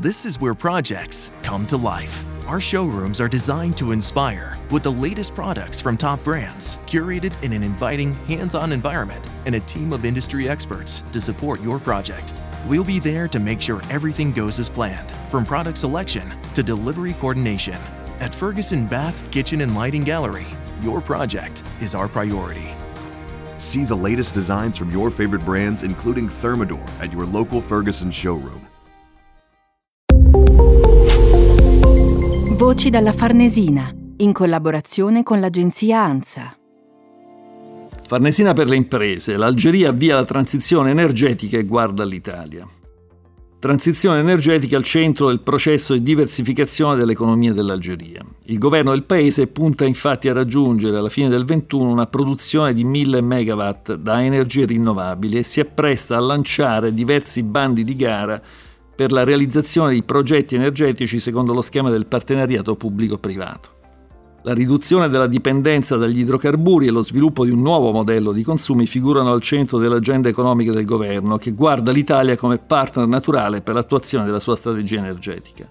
This is where projects come to life. Our showrooms are designed to inspire with the latest products from top brands, curated in an inviting, hands on environment, and a team of industry experts to support your project. We'll be there to make sure everything goes as planned, from product selection to delivery coordination. At Ferguson Bath Kitchen and Lighting Gallery, your project is our priority. See the latest designs from your favorite brands, including Thermador, at your local Ferguson showroom. Voci dalla Farnesina, in collaborazione con l'agenzia ANSA. Farnesina per le imprese, l'Algeria avvia la transizione energetica e guarda all'Italia. Transizione energetica al centro del processo di diversificazione dell'economia dell'Algeria. Il governo del paese punta infatti a raggiungere alla fine del 21 una produzione di 1000 MW da energie rinnovabili e si appresta a lanciare diversi bandi di gara per la realizzazione di progetti energetici secondo lo schema del partenariato pubblico-privato. La riduzione della dipendenza dagli idrocarburi e lo sviluppo di un nuovo modello di consumi figurano al centro dell'agenda economica del governo, che guarda l'Italia come partner naturale per l'attuazione della sua strategia energetica.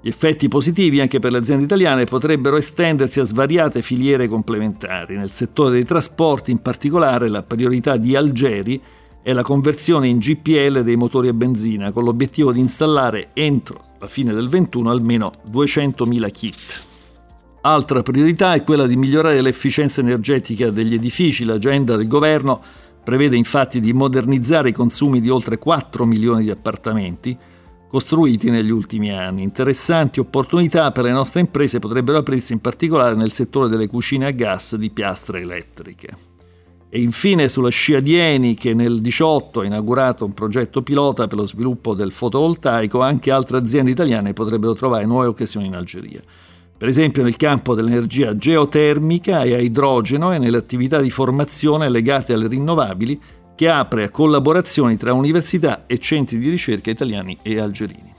Gli effetti positivi anche per le aziende italiane potrebbero estendersi a svariate filiere complementari. Nel settore dei trasporti, in particolare, la priorità di Algeri è la conversione in GPL dei motori a benzina, con l'obiettivo di installare entro la fine del 21 almeno 200.000 kit. Altra priorità è quella di migliorare l'efficienza energetica degli edifici. L'agenda del governo prevede infatti di modernizzare i consumi di oltre 4 milioni di appartamenti costruiti negli ultimi anni. Interessanti opportunità per le nostre imprese potrebbero aprirsi in particolare nel settore delle cucine a gas di piastre elettriche. E infine sulla scia di Eni che nel 2018 ha inaugurato un progetto pilota per lo sviluppo del fotovoltaico, anche altre aziende italiane potrebbero trovare nuove occasioni in Algeria. Per esempio nel campo dell'energia geotermica e a idrogeno e nelle attività di formazione legate alle rinnovabili che apre a collaborazioni tra università e centri di ricerca italiani e algerini.